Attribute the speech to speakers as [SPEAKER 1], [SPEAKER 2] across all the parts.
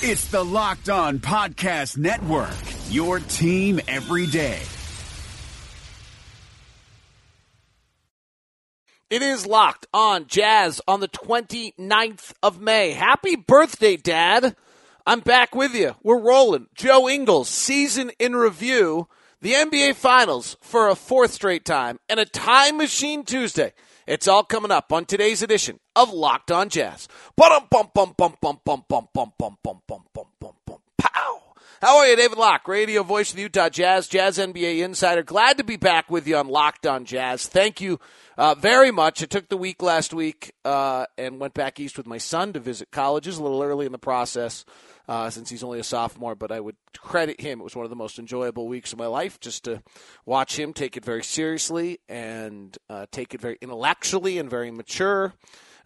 [SPEAKER 1] It's the Locked On Podcast Network, your team every day.
[SPEAKER 2] It is locked on Jazz on the 29th of May. Happy birthday, Dad. I'm back with you. We're rolling. Joe Ingles, season in review, the NBA Finals for a fourth straight time, and a time machine Tuesday. It's all coming up on today's edition of Locked On Jazz. Pow. How are you, David Locke, radio voice of the Utah Jazz, Jazz NBA insider. Glad to be back with you on Locked On Jazz. Thank you uh, very much. I took the week last week uh, and went back east with my son to visit colleges a little early in the process. Uh, since he's only a sophomore, but I would credit him. It was one of the most enjoyable weeks of my life just to watch him take it very seriously and uh, take it very intellectually and very mature.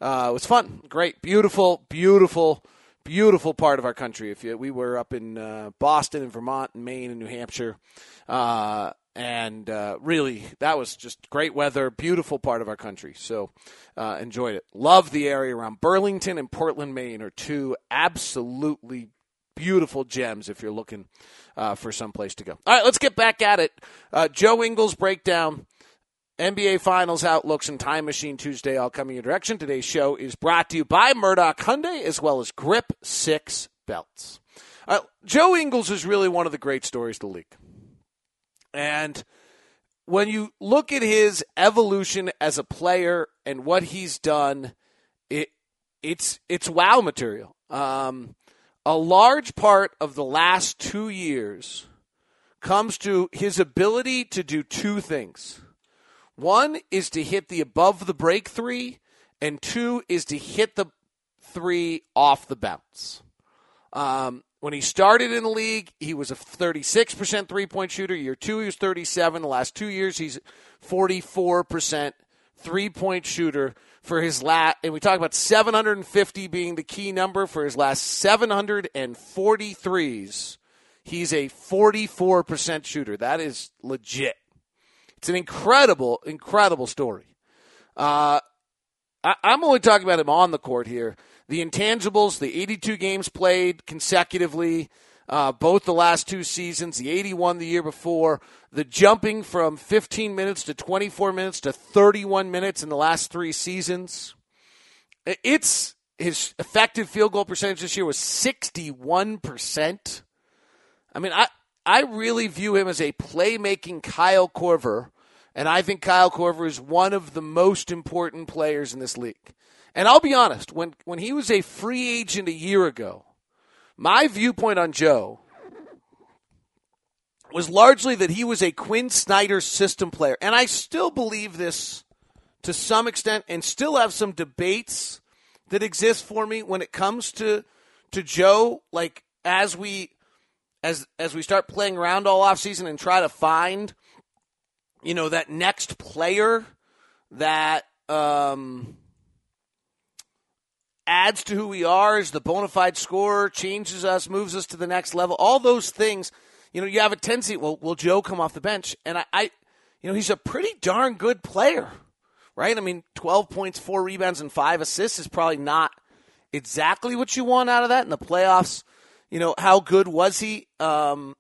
[SPEAKER 2] Uh, it was fun, great, beautiful, beautiful, beautiful part of our country. If you, we were up in uh, Boston and Vermont and Maine and New Hampshire, uh, and uh, really that was just great weather, beautiful part of our country. So uh, enjoyed it. Love the area around Burlington and Portland, Maine are two absolutely beautiful gems if you're looking uh, for some place to go. All right, let's get back at it. Uh, Joe Ingles breakdown. NBA Finals outlooks and Time Machine Tuesday all coming your direction. Today's show is brought to you by Murdock Hyundai as well as Grip Six Belts. Uh, Joe Ingles is really one of the great stories of the league. And when you look at his evolution as a player and what he's done, it it's it's wow material. Um, a large part of the last two years comes to his ability to do two things. One is to hit the above the break three, and two is to hit the three off the bounce. Um, when he started in the league, he was a 36% three point shooter. Year two, he was 37. The last two years, he's 44% three point shooter for his last. And we talk about 750 being the key number for his last 743s. He's a 44% shooter. That is legit. It's an incredible, incredible story. Uh, I, I'm only talking about him on the court here the intangibles, the 82 games played consecutively, uh, both the last two seasons, the 81 the year before, the jumping from 15 minutes to 24 minutes to 31 minutes in the last three seasons. It's his effective field goal percentage this year was 61%. I mean, I, I really view him as a playmaking Kyle Korver, and I think Kyle Korver is one of the most important players in this league. And I'll be honest, when, when he was a free agent a year ago, my viewpoint on Joe was largely that he was a Quinn Snyder system player. And I still believe this to some extent and still have some debates that exist for me when it comes to to Joe like as we as as we start playing around all off season and try to find you know that next player that um adds to who we are, is the bona fide scorer, changes us, moves us to the next level. All those things, you know, you have a tendency. Well, will Joe come off the bench? And I, I you know, he's a pretty darn good player, right? I mean, twelve points, four rebounds, and five assists is probably not exactly what you want out of that in the playoffs. You know, how good was he? Um,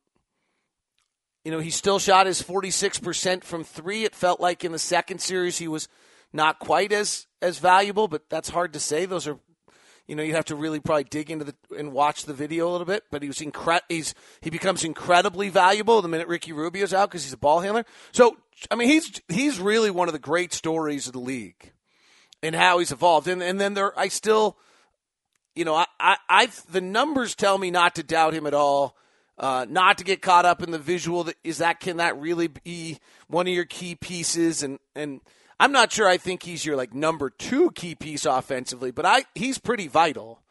[SPEAKER 2] you know, he still shot his 46% from three. It felt like in the second series he was not quite as as valuable, but that's hard to say. Those are you know, you'd have to really probably dig into the and watch the video a little bit. But he was incre- he's he becomes incredibly valuable the minute Ricky Rubio's out because he's a ball handler. So I mean, he's he's really one of the great stories of the league and how he's evolved. And and then there, I still, you know, I I, I've, the numbers tell me not to doubt him at all. Uh, not to get caught up in the visual that is that can that really be one of your key pieces and and I'm not sure I think he's your like number two key piece offensively, but I he's pretty vital.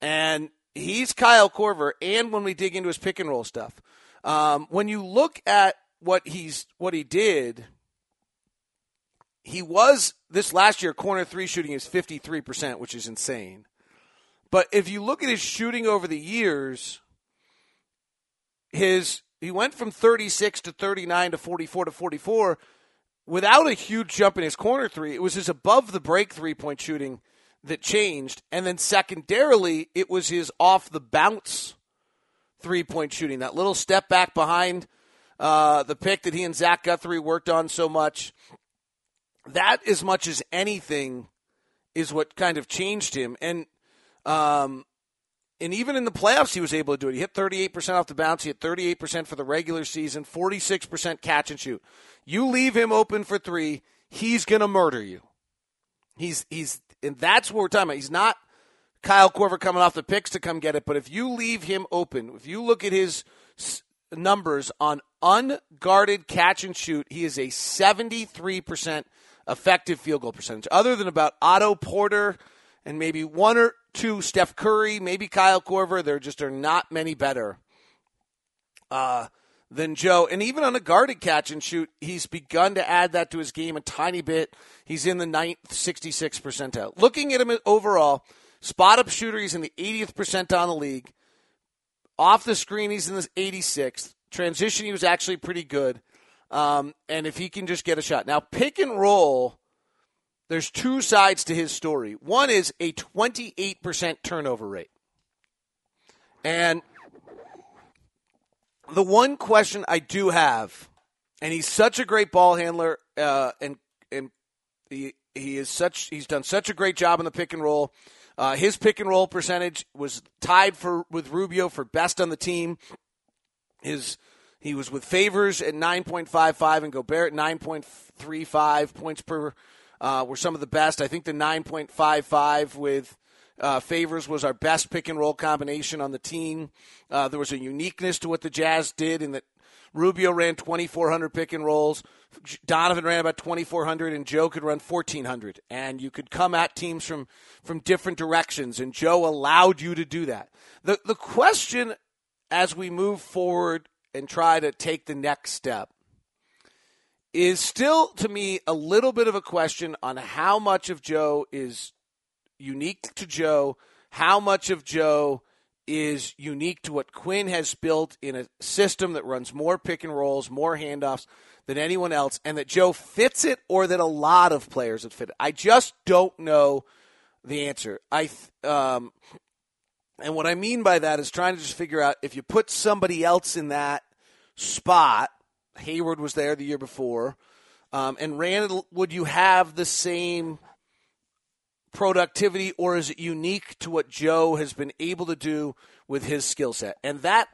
[SPEAKER 2] And he's Kyle Korver, and when we dig into his pick and roll stuff, um, when you look at what he's what he did, he was this last year corner three shooting is 53 percent, which is insane. But if you look at his shooting over the years, his he went from 36 to 39 to 44 to 44 without a huge jump in his corner three, it was his above the break three point shooting that changed. And then secondarily, it was his off the bounce three point shooting. That little step back behind uh, the pick that he and Zach Guthrie worked on so much. That, as much as anything, is what kind of changed him. And um, and even in the playoffs, he was able to do it. He hit 38% off the bounce. He hit 38% for the regular season, 46% catch and shoot. You leave him open for three, he's going to murder you. He's he's and that's what we're talking about. He's not Kyle Korver coming off the picks to come get it, but if you leave him open, if you look at his numbers on unguarded catch and shoot, he is a 73% effective field goal percentage. Other than about Otto Porter and maybe one or two Steph Curry, maybe Kyle Korver, there just are not many better. Uh, than Joe. And even on a guarded catch and shoot, he's begun to add that to his game a tiny bit. He's in the ninth, 66 percentile. Looking at him overall, spot up shooter, he's in the 80th percentile in the league. Off the screen, he's in the 86th. Transition, he was actually pretty good. Um, and if he can just get a shot. Now, pick and roll, there's two sides to his story. One is a 28% turnover rate. And the one question I do have, and he's such a great ball handler, uh, and and he he is such he's done such a great job in the pick and roll. Uh, his pick and roll percentage was tied for with Rubio for best on the team. His he was with Favors at 9.55 and Gobert at 9.35 points per uh, were some of the best. I think the 9.55 with uh, Favors was our best pick and roll combination on the team. Uh, there was a uniqueness to what the Jazz did in that Rubio ran 2,400 pick and rolls. Donovan ran about 2,400, and Joe could run 1,400. And you could come at teams from, from different directions, and Joe allowed you to do that. The, the question as we move forward and try to take the next step is still, to me, a little bit of a question on how much of Joe is unique to Joe, how much of Joe is unique to what Quinn has built in a system that runs more pick and rolls, more handoffs than anyone else, and that Joe fits it or that a lot of players would fit it. I just don't know the answer. I um, and what I mean by that is trying to just figure out if you put somebody else in that spot. Hayward was there the year before, um, and Randall. Would you have the same productivity, or is it unique to what Joe has been able to do with his skill set? And that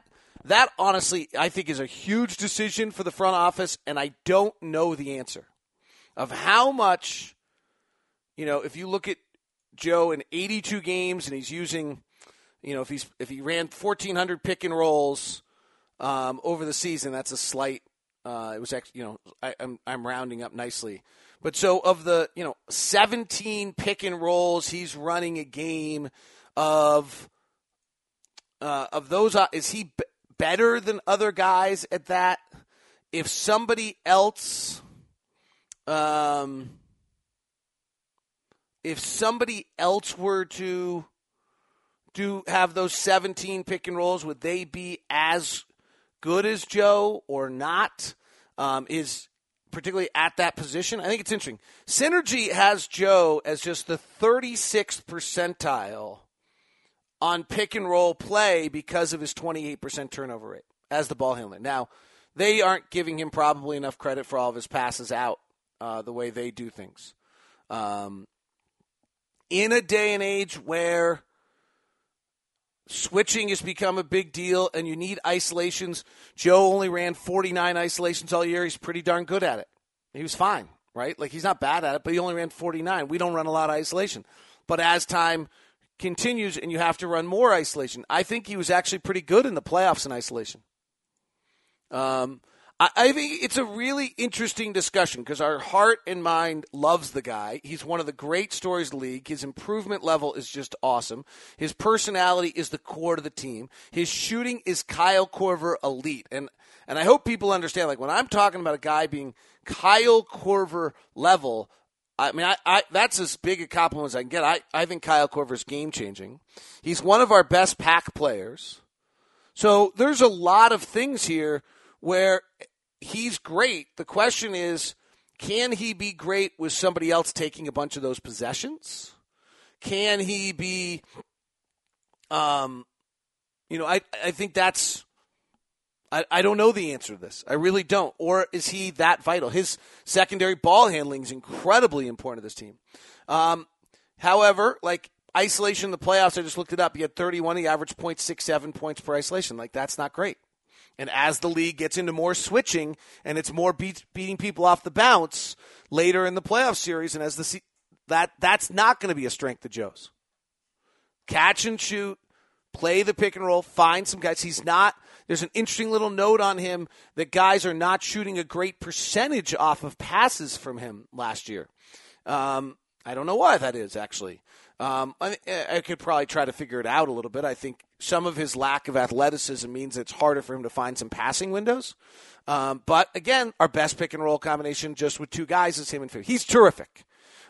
[SPEAKER 2] that honestly, I think, is a huge decision for the front office, and I don't know the answer of how much. You know, if you look at Joe in 82 games, and he's using, you know, if he's if he ran 1,400 pick and rolls um, over the season, that's a slight. Uh, it was actually, you know, I, I'm I'm rounding up nicely. But so of the, you know, 17 pick and rolls he's running a game of uh, of those uh, is he b- better than other guys at that? If somebody else um if somebody else were to do have those 17 pick and rolls, would they be as good as Joe or not? Um, is particularly at that position. I think it's interesting. Synergy has Joe as just the 36th percentile on pick and roll play because of his 28% turnover rate as the ball handler. Now, they aren't giving him probably enough credit for all of his passes out uh, the way they do things. Um, in a day and age where switching has become a big deal and you need isolations. Joe only ran 49 isolations all year. He's pretty darn good at it. He was fine, right? Like he's not bad at it, but he only ran 49. We don't run a lot of isolation. But as time continues and you have to run more isolation, I think he was actually pretty good in the playoffs in isolation. Um, I, I think it's a really interesting discussion because our heart and mind loves the guy. He's one of the great stories of the league. His improvement level is just awesome. His personality is the core to the team. His shooting is Kyle Korver elite. And and I hope people understand, like when I'm talking about a guy being Kyle Korver level, I mean, I, I, that's as big a compliment as I can get. I, I think Kyle Korver is game changing. He's one of our best pack players. So there's a lot of things here where he's great. The question is, can he be great with somebody else taking a bunch of those possessions? can he be? Um, you know, I I think that's. I, I don't know the answer to this. I really don't. Or is he that vital? His secondary ball handling is incredibly important to this team. Um, however, like isolation in the playoffs, I just looked it up. He had 31. He averaged 0.67 points per isolation. Like, that's not great. And as the league gets into more switching and it's more beat, beating people off the bounce later in the playoff series, and as the that that's not going to be a strength of Joe's. Catch and shoot, play the pick and roll, find some guys. He's not. There's an interesting little note on him that guys are not shooting a great percentage off of passes from him last year. Um, I don't know why that is actually. Um, I, I, could probably try to figure it out a little bit. I think some of his lack of athleticism means it's harder for him to find some passing windows. Um, but again, our best pick and roll combination just with two guys is him and Phil. He's terrific.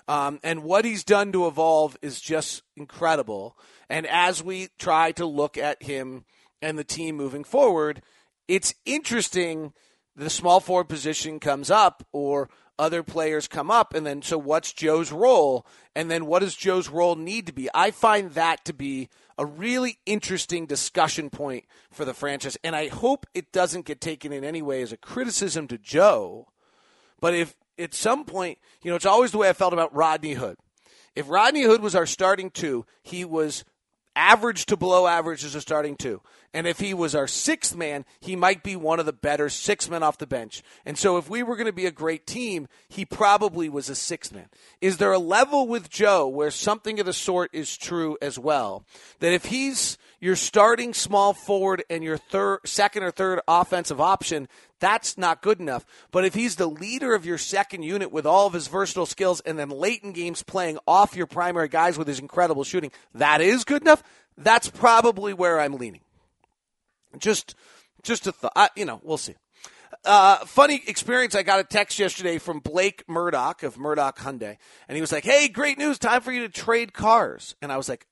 [SPEAKER 2] Um, and what he's done to evolve is just incredible. And as we try to look at him and the team moving forward, it's interesting the small forward position comes up or other players come up and then so what's Joe's role and then what does Joe's role need to be? I find that to be a really interesting discussion point for the franchise and I hope it doesn't get taken in any way as a criticism to Joe. But if at some point, you know, it's always the way I felt about Rodney Hood. If Rodney Hood was our starting two, he was average to below average as a starting two. And if he was our sixth man, he might be one of the better six men off the bench. And so if we were going to be a great team, he probably was a sixth man. Is there a level with Joe where something of the sort is true as well? That if he's your starting small forward and your third, second or third offensive option, that's not good enough. But if he's the leader of your second unit with all of his versatile skills and then late in games playing off your primary guys with his incredible shooting, that is good enough. That's probably where I'm leaning. Just, just a thought. You know, we'll see. Uh, funny experience. I got a text yesterday from Blake Murdock of Murdock Hyundai, and he was like, "Hey, great news! Time for you to trade cars." And I was like,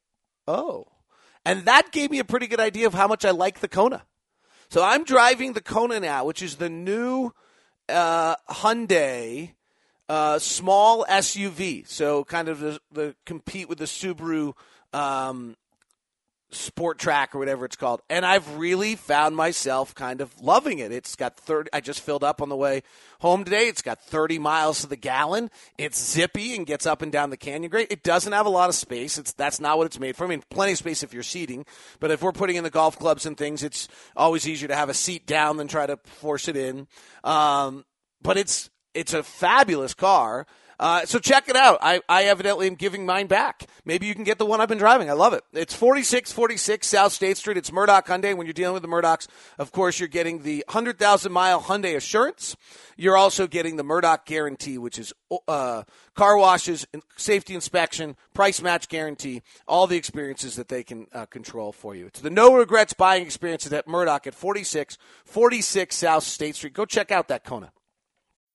[SPEAKER 2] "Oh," and that gave me a pretty good idea of how much I like the Kona. So I'm driving the Kona now, which is the new uh, Hyundai uh, small SUV. So kind of the, the compete with the Subaru um, Sport Track or whatever it's called. And I've really found myself kind of loving it. It's got 30, I just filled up on the way home today. It's got 30 miles to the gallon. It's zippy and gets up and down the canyon great. It doesn't have a lot of space. It's, that's not what it's made for. I mean, plenty of space if you're seating, but if we're putting in the golf clubs and things, it's always easier to have a seat down than try to force it in. Um, but it's, it's a fabulous car. Uh, so check it out. I, I evidently am giving mine back. Maybe you can get the one I've been driving. I love it. It's 4646 South State Street. It's Murdock Hyundai. When you're dealing with the Murdocks, of course, you're getting the 100,000 mile Hyundai assurance. You're also getting the Murdock guarantee, which is uh, car washes, safety inspection, price match guarantee, all the experiences that they can uh, control for you. It's the no regrets buying experiences at Murdock at 4646 South State Street. Go check out that Kona.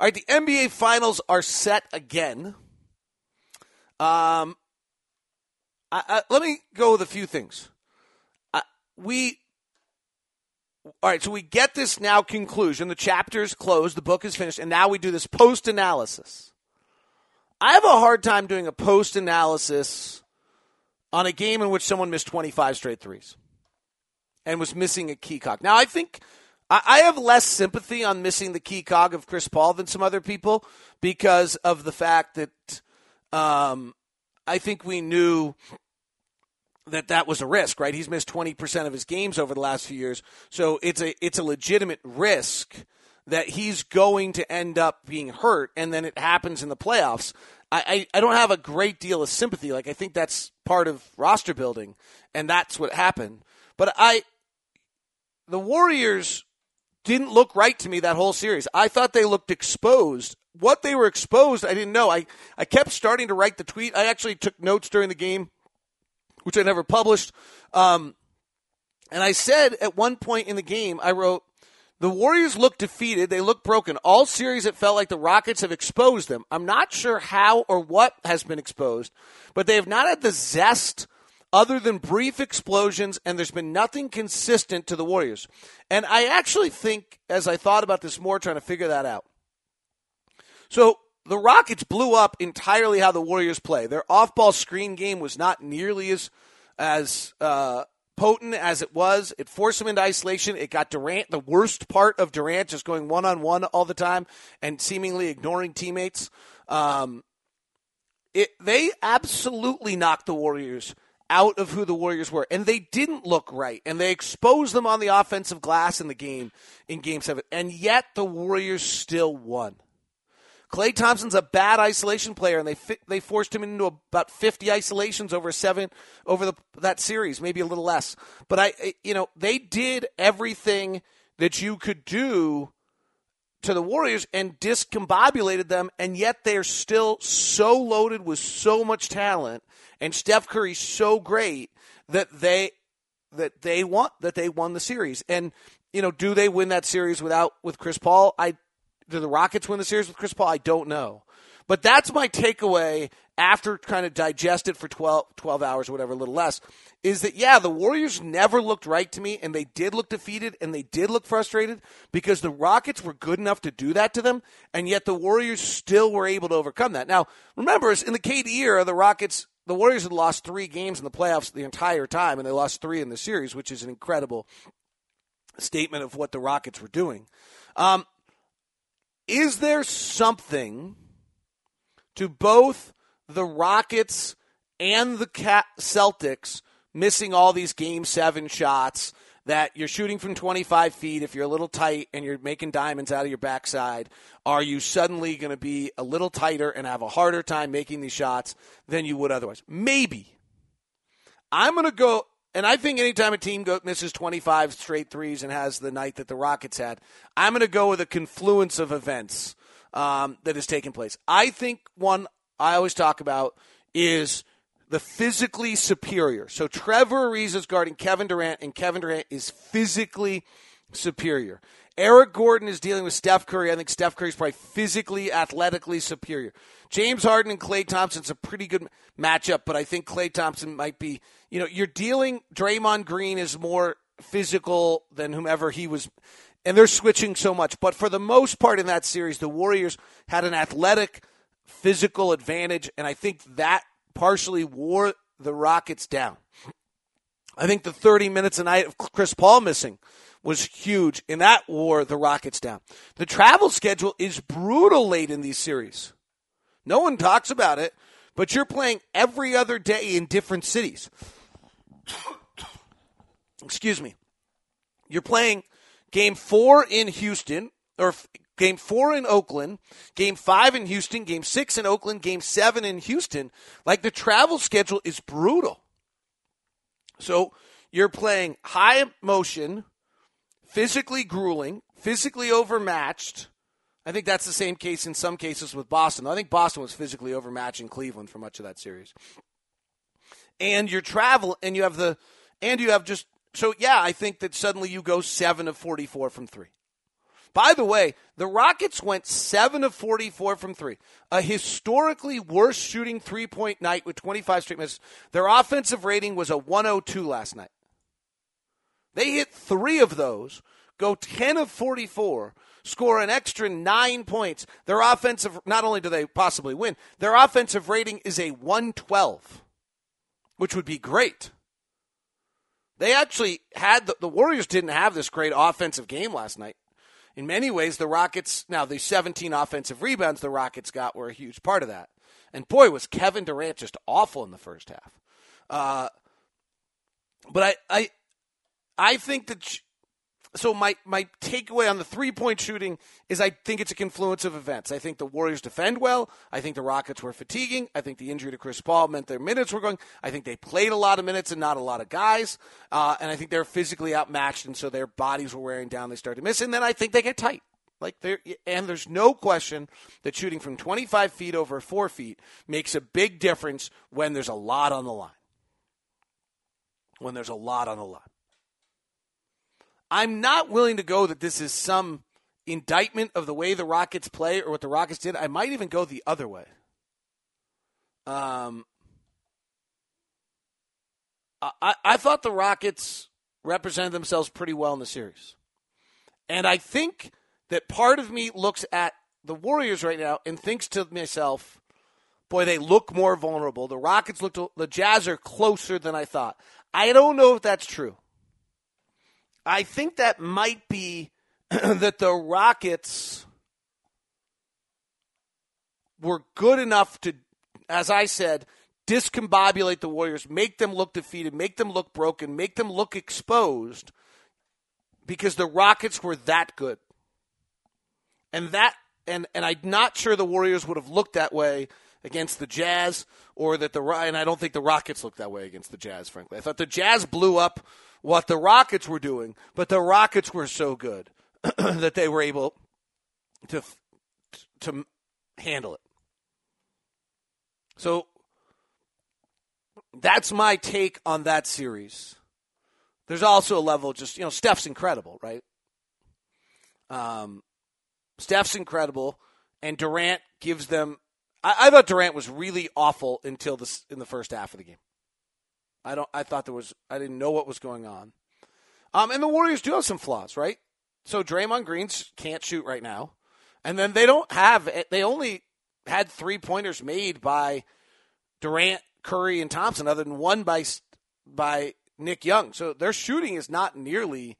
[SPEAKER 2] All right, the NBA Finals are set again. Um, I, I, let me go with a few things. We, all right, so we get this now conclusion. The chapter is closed, the book is finished, and now we do this post analysis. I have a hard time doing a post analysis on a game in which someone missed 25 straight threes and was missing a key cock. Now, I think I have less sympathy on missing the key cog of Chris Paul than some other people because of the fact that um, I think we knew that that was a risk, right? He's missed 20% of his games over the last few years. So it's a it's a legitimate risk that he's going to end up being hurt and then it happens in the playoffs. I, I, I don't have a great deal of sympathy. Like I think that's part of roster building and that's what happened. But I the Warriors didn't look right to me that whole series. I thought they looked exposed. What they were exposed, I didn't know. I, I kept starting to write the tweet. I actually took notes during the game which I never published. Um, and I said at one point in the game, I wrote, the Warriors look defeated. They look broken. All series, it felt like the Rockets have exposed them. I'm not sure how or what has been exposed, but they have not had the zest other than brief explosions, and there's been nothing consistent to the Warriors. And I actually think, as I thought about this more, trying to figure that out. So the Rockets blew up entirely how the Warriors play. Their off-ball screen game was not nearly as as uh, potent as it was. It forced them into isolation. It got Durant the worst part of Durant just going one on one all the time and seemingly ignoring teammates. Um, it they absolutely knocked the Warriors out of who the Warriors were, and they didn't look right, and they exposed them on the offensive glass in the game in Game Seven, and yet the Warriors still won. Klay Thompson's a bad isolation player, and they fi- they forced him into about 50 isolations over seven over the, that series, maybe a little less. But I, you know, they did everything that you could do to the Warriors and discombobulated them, and yet they're still so loaded with so much talent, and Steph Curry's so great that they that they want that they won the series. And you know, do they win that series without with Chris Paul? I do the Rockets win the series with Chris Paul? I don't know. But that's my takeaway after kind of digest it for 12, 12 hours or whatever, a little less, is that, yeah, the Warriors never looked right to me, and they did look defeated, and they did look frustrated because the Rockets were good enough to do that to them, and yet the Warriors still were able to overcome that. Now, remember, in the KD era, the Rockets, the Warriors had lost three games in the playoffs the entire time, and they lost three in the series, which is an incredible statement of what the Rockets were doing. Um, is there something to both the Rockets and the Celtics missing all these game seven shots that you're shooting from 25 feet if you're a little tight and you're making diamonds out of your backside? Are you suddenly going to be a little tighter and have a harder time making these shots than you would otherwise? Maybe. I'm going to go and I think anytime a team misses 25 straight threes and has the night that the Rockets had, I'm going to go with a confluence of events um, that has taken place. I think one I always talk about is the physically superior. So Trevor Ariza is guarding Kevin Durant, and Kevin Durant is physically superior. Eric Gordon is dealing with Steph Curry. I think Steph Curry is probably physically, athletically superior. James Harden and Klay Thompson's a pretty good matchup, but I think Klay Thompson might be, you know, you're dealing, Draymond Green is more physical than whomever he was, and they're switching so much. But for the most part in that series, the Warriors had an athletic, physical advantage, and I think that partially wore the Rockets down. I think the 30 minutes a night of Chris Paul missing was huge, and that wore the Rockets down. The travel schedule is brutal late in these series. No one talks about it, but you're playing every other day in different cities. Excuse me. You're playing game four in Houston, or game four in Oakland, game five in Houston, game six in Oakland, game seven in Houston. Like the travel schedule is brutal. So you're playing high motion physically grueling, physically overmatched. I think that's the same case in some cases with Boston. I think Boston was physically overmatched in Cleveland for much of that series. And your travel, and you have the, and you have just, so yeah, I think that suddenly you go 7 of 44 from three. By the way, the Rockets went 7 of 44 from 3. A historically worst shooting three point night with 25 straight misses. Their offensive rating was a 102 last night. They hit three of those. go 10 of 44, score an extra nine points. Their offensive, not only do they possibly win, their offensive rating is a 112, which would be great. They actually had the, the Warriors didn't have this great offensive game last night. In many ways, the Rockets, now the 17 offensive rebounds the Rockets got were a huge part of that. And boy, was Kevin Durant just awful in the first half. Uh, but I, I, I think that so my my takeaway on the three point shooting is I think it's a confluence of events. I think the Warriors defend well. I think the Rockets were fatiguing. I think the injury to Chris Paul meant their minutes were going. I think they played a lot of minutes and not a lot of guys. Uh, and I think they're physically outmatched, and so their bodies were wearing down. They started to miss, and then I think they get tight. Like there, and there's no question that shooting from 25 feet over four feet makes a big difference when there's a lot on the line. When there's a lot on the line. I'm not willing to go that this is some indictment of the way the Rockets play or what the Rockets did. I might even go the other way. Um, I, I thought the Rockets represented themselves pretty well in the series. And I think that part of me looks at the Warriors right now and thinks to myself, boy, they look more vulnerable. The Rockets looked, the Jazz are closer than I thought. I don't know if that's true. I think that might be that the Rockets were good enough to, as I said, discombobulate the Warriors, make them look defeated, make them look broken, make them look exposed because the Rockets were that good. And that and and I'm not sure the Warriors would have looked that way against the Jazz or that the and I don't think the Rockets looked that way against the Jazz frankly. I thought the Jazz blew up what the Rockets were doing, but the Rockets were so good that they were able to to handle it. So that's my take on that series. There's also a level just you know Steph's incredible, right? Um, Steph's incredible, and Durant gives them. I, I thought Durant was really awful until this in the first half of the game. I don't. I thought there was. I didn't know what was going on. Um, and the Warriors do have some flaws, right? So Draymond Green's can't shoot right now, and then they don't have. They only had three pointers made by Durant, Curry, and Thompson, other than one by by Nick Young. So their shooting is not nearly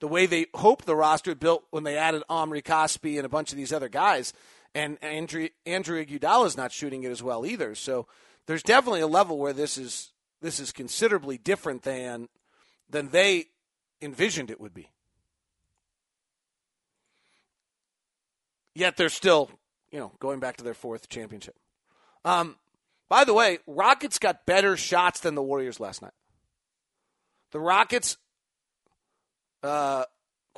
[SPEAKER 2] the way they hoped the roster built when they added Omri Caspi and a bunch of these other guys. And Andrew Andrew Iguodala is not shooting it as well either. So there's definitely a level where this is this is considerably different than than they envisioned it would be. Yet they're still, you know, going back to their fourth championship. Um, by the way, Rockets got better shots than the Warriors last night. The Rockets uh,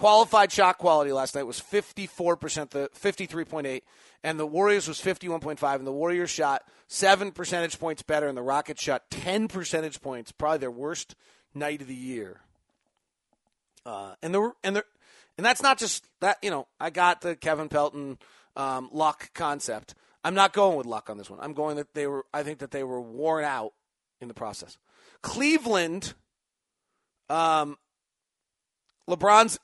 [SPEAKER 2] qualified shot quality last night was 54%, the 53.8, and the Warriors was 51.5, and the Warriors shot seven percentage points better, and the Rockets shot 10 percentage points, probably their worst night of the year. Uh, and the and the and that's not just that. You know, I got the Kevin Pelton um, luck concept. I'm not going with luck on this one. I'm going that they were. I think that they were worn out in the process. Cleveland, um, LeBron's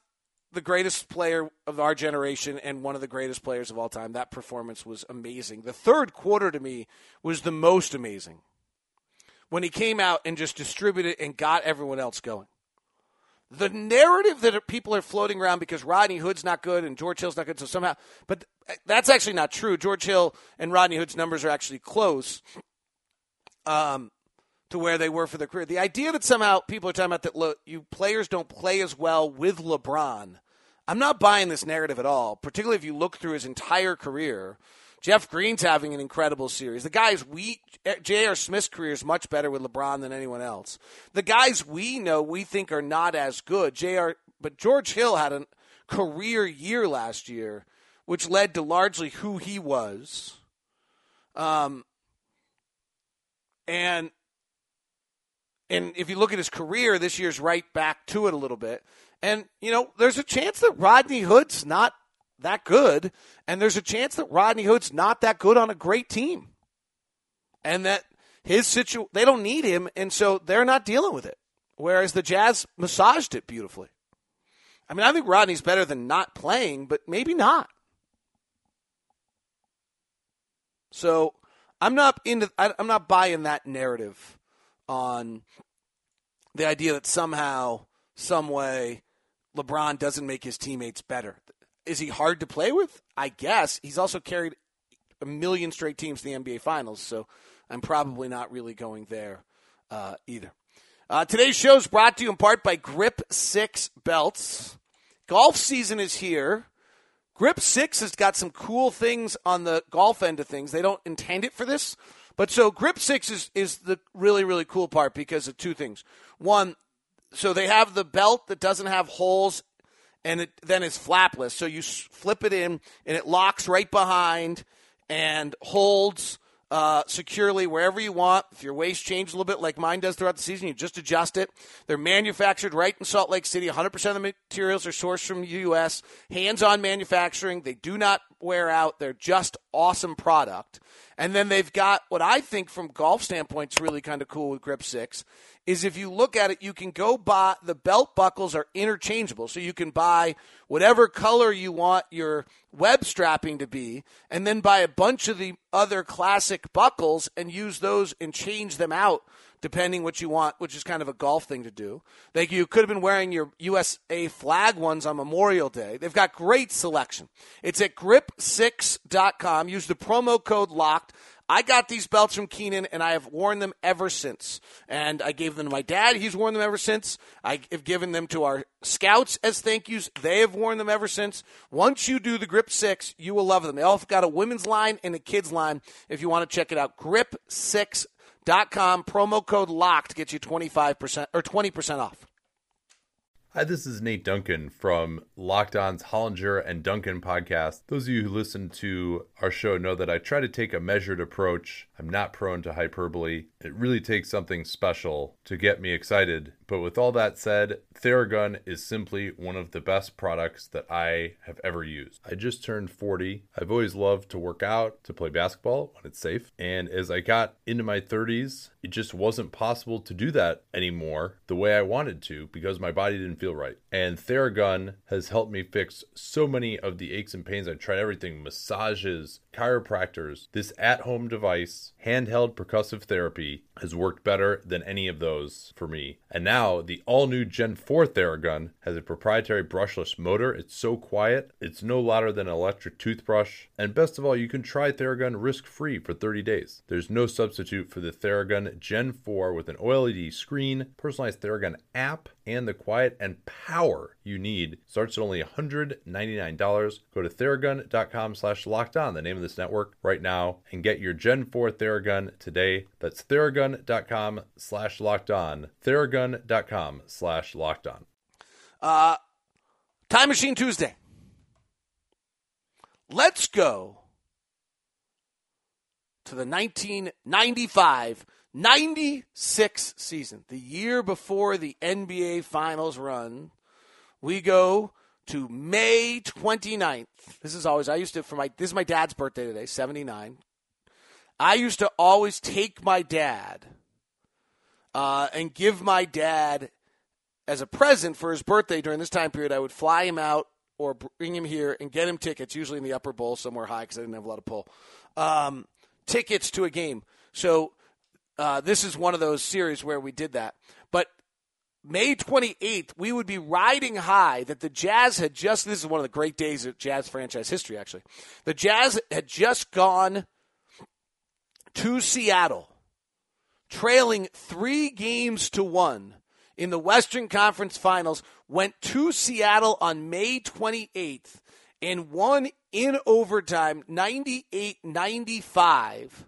[SPEAKER 2] the greatest player of our generation and one of the greatest players of all time. That performance was amazing. The third quarter to me was the most amazing when he came out and just distributed and got everyone else going. The narrative that people are floating around because Rodney Hood's not good and George Hill's not good, so somehow, but that's actually not true. George Hill and Rodney Hood's numbers are actually close. Um, to where they were for their career. The idea that somehow people are talking about that look, you players don't play as well with LeBron. I'm not buying this narrative at all, particularly if you look through his entire career. Jeff Green's having an incredible series. The guys we J.R. Smith's career is much better with LeBron than anyone else. The guys we know we think are not as good. J.R. but George Hill had a career year last year, which led to largely who he was. Um, and and if you look at his career, this year's right back to it a little bit. And, you know, there's a chance that Rodney Hood's not that good. And there's a chance that Rodney Hood's not that good on a great team. And that his situ they don't need him. And so they're not dealing with it. Whereas the Jazz massaged it beautifully. I mean, I think Rodney's better than not playing, but maybe not. So I'm not into. I'm not buying that narrative on the idea that somehow, some way, LeBron doesn't make his teammates better. Is he hard to play with? I guess he's also carried a million straight teams to the NBA Finals, so I'm probably not really going there uh, either. Uh, today's show is brought to you in part by Grip Six Belts. Golf season is here. Grip Six has got some cool things on the golf end of things. They don't intend it for this, but so Grip Six is is the really really cool part because of two things. One, so they have the belt that doesn't have holes and it then is flapless. So you flip it in and it locks right behind and holds uh, securely wherever you want. If your waist changes a little bit, like mine does throughout the season, you just adjust it. They're manufactured right in Salt Lake City. 100% of the materials are sourced from the U.S. Hands on manufacturing. They do not wear out. They're just awesome product. And then they've got what I think, from golf standpoint, is really kind of cool with Grip 6 is if you look at it, you can go buy the belt buckles are interchangeable. So you can buy whatever color you want your web strapping to be, and then buy a bunch of the other classic buckles and use those and change them out depending what you want, which is kind of a golf thing to do. Like you You could have been wearing your USA flag ones on Memorial Day. They've got great selection. It's at grip6.com. Use the promo code LOCKED. I got these belts from Keenan, and I have worn them ever since. And I gave them to my dad. He's worn them ever since. I have given them to our scouts as thank yous. They have worn them ever since. Once you do the Grip 6, you will love them. They also got a women's line and a kids line if you want to check it out. Grip6.com, promo code LOCKED to get you 25% or 20% off.
[SPEAKER 3] Hi, this is Nate Duncan from Locked On's Hollinger and Duncan podcast. Those of you who listen to our show know that I try to take a measured approach. I'm not prone to hyperbole. It really takes something special to get me excited. But with all that said, Theragun is simply one of the best products that I have ever used. I just turned 40. I've always loved to work out, to play basketball when it's safe. And as I got into my 30s, it just wasn't possible to do that anymore the way I wanted to because my body didn't feel right. And Theragun has helped me fix so many of the aches and pains. I tried everything massages, chiropractors. This at home device, handheld percussive therapy, has worked better than any of those for me. And now the all new Gen 4 Theragun has a proprietary brushless motor. It's so quiet, it's no louder than an electric toothbrush. And best of all, you can try Theragun risk free for 30 days. There's no substitute for the Theragun Gen 4 with an OLED screen, personalized Theragun app, and the quiet and power you need. Starts at only $199. Go to theragun.com slash locked on, the name of this network, right now, and get your Gen 4 Theragun today. That's theragun.com slash locked on. Theragun.com slash locked on.
[SPEAKER 2] Uh, Time Machine Tuesday. Let's go to the 1995 96 season, the year before the NBA Finals run. We go to May 29th. This is always, I used to, for my, this is my dad's birthday today, 79. I used to always take my dad uh, and give my dad as a present for his birthday during this time period. I would fly him out or bring him here and get him tickets, usually in the upper bowl somewhere high because I didn't have a lot of pull. Um, tickets to a game. So uh, this is one of those series where we did that. But May 28th, we would be riding high that the Jazz had just, this is one of the great days of Jazz franchise history, actually. The Jazz had just gone to Seattle, trailing three games to one in the Western Conference Finals, went to Seattle on May 28th and won in overtime 98 95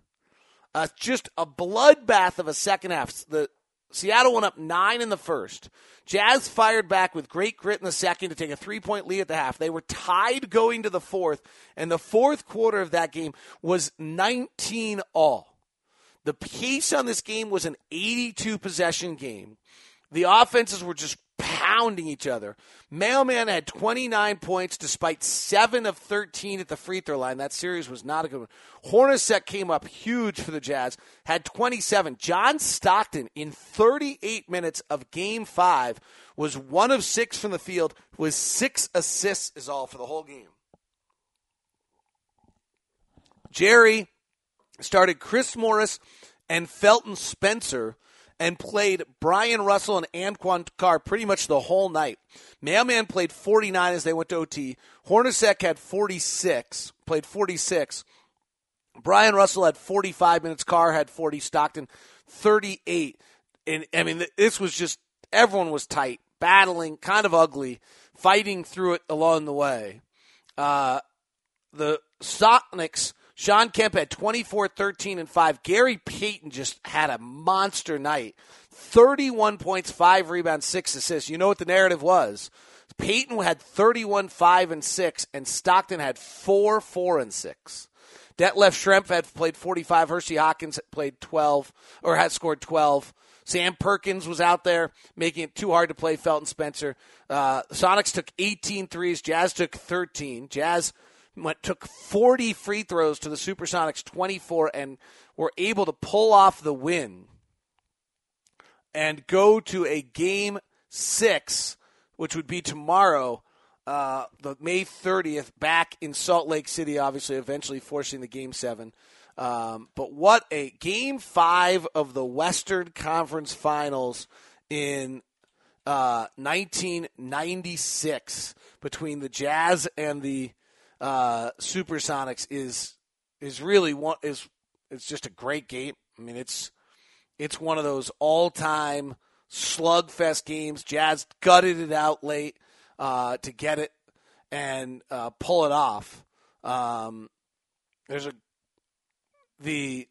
[SPEAKER 2] uh, just a bloodbath of a second half. The Seattle went up nine in the first. Jazz fired back with great grit in the second to take a three point lead at the half. They were tied going to the fourth, and the fourth quarter of that game was 19 all. The pace on this game was an 82 possession game. The offenses were just pounding each other. Mailman had 29 points despite 7 of 13 at the free throw line. That series was not a good one. Hornacek came up huge for the Jazz, had 27. John Stockton, in 38 minutes of game five, was one of six from the field, was six assists, is all for the whole game. Jerry started Chris Morris and Felton Spencer and played Bryon Russell and Antoine Carr pretty much the whole night. Mailman played 49 as they went to OT. Hornacek had 46, played 46. Bryon Russell had 45 minutes. Carr had 40. Stockton 38. And I mean, this was just everyone was tight, battling, kind of ugly, fighting through it along the way. Uh, the Sonics Shawn Kemp had 24, 13, and 5. Gary Payton just had a monster night 31 points, 5 rebounds, 6 assists. You know what the narrative was? Payton had 31, 5, and 6, and Stockton had 4, 4, and 6. Detlef Schrempf had played 45. Hersey Hawkins played 12, or had scored 12. Sam Perkins was out there making it too hard to play Felton Spencer. Uh, Sonics took 18 threes. Jazz took 13. Jazz went took 40 free throws to the Supersonics 24 and were able to pull off the win and go to a game 6 which would be tomorrow uh, the May 30th back in Salt Lake City obviously eventually forcing the game 7 um, but what a game 5 of the Western Conference Finals in uh, 1996 between the Jazz and the uh, Supersonics is is really one is it's just a great game. I mean, it's it's one of those all time slugfest games. Jazz gutted it out late uh, to get it and uh, pull it off. Um, there's a the,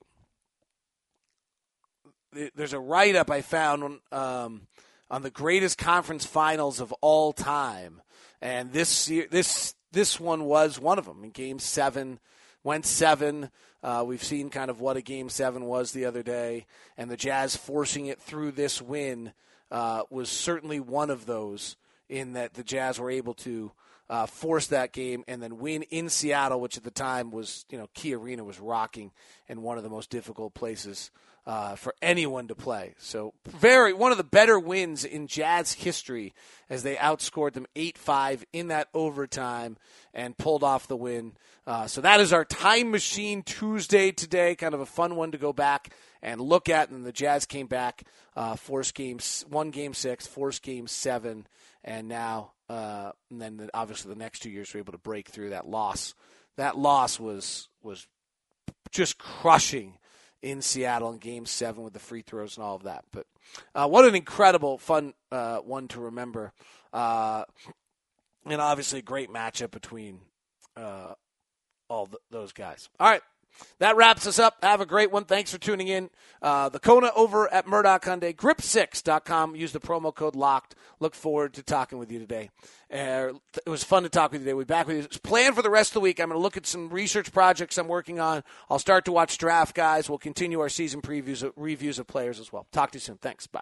[SPEAKER 2] the there's a write up I found on um, on the greatest conference finals of all time, and this this this one was one of them. In Game Seven, went seven. Uh, we've seen kind of what a Game Seven was the other day, and the Jazz forcing it through this win uh, was certainly one of those. In that the Jazz were able to uh, force that game and then win in Seattle, which at the time was, you know, Key Arena was rocking and one of the most difficult places uh, for anyone to play. So very one of the better wins in Jazz history as they outscored them eight five in that overtime and pulled off the win. Uh, so that is our time machine Tuesday today, kind of a fun one to go back and look at. And the Jazz came back, uh, force games, one game six, force game seven, and now uh, and then obviously the next two years were able to break through that loss. That loss was was just crushing in Seattle in Game Seven with the free throws and all of that. But uh, what an incredible, fun uh, one to remember, uh, and obviously a great matchup between uh, all those guys. All right. That wraps us up. Have a great one. Thanks for tuning in. Uh, the Kona over at Murdock Hyundai, grip6.com. Use the promo code LOCKED. Look forward to talking with you today. Uh, it was fun to talk with you today. We'll be back with you. Plan for the rest of the week. I'm going to look at some research projects I'm working on. I'll start to watch draft guys. We'll continue our season previews, reviews of players as well. Talk to you soon. Thanks. Bye.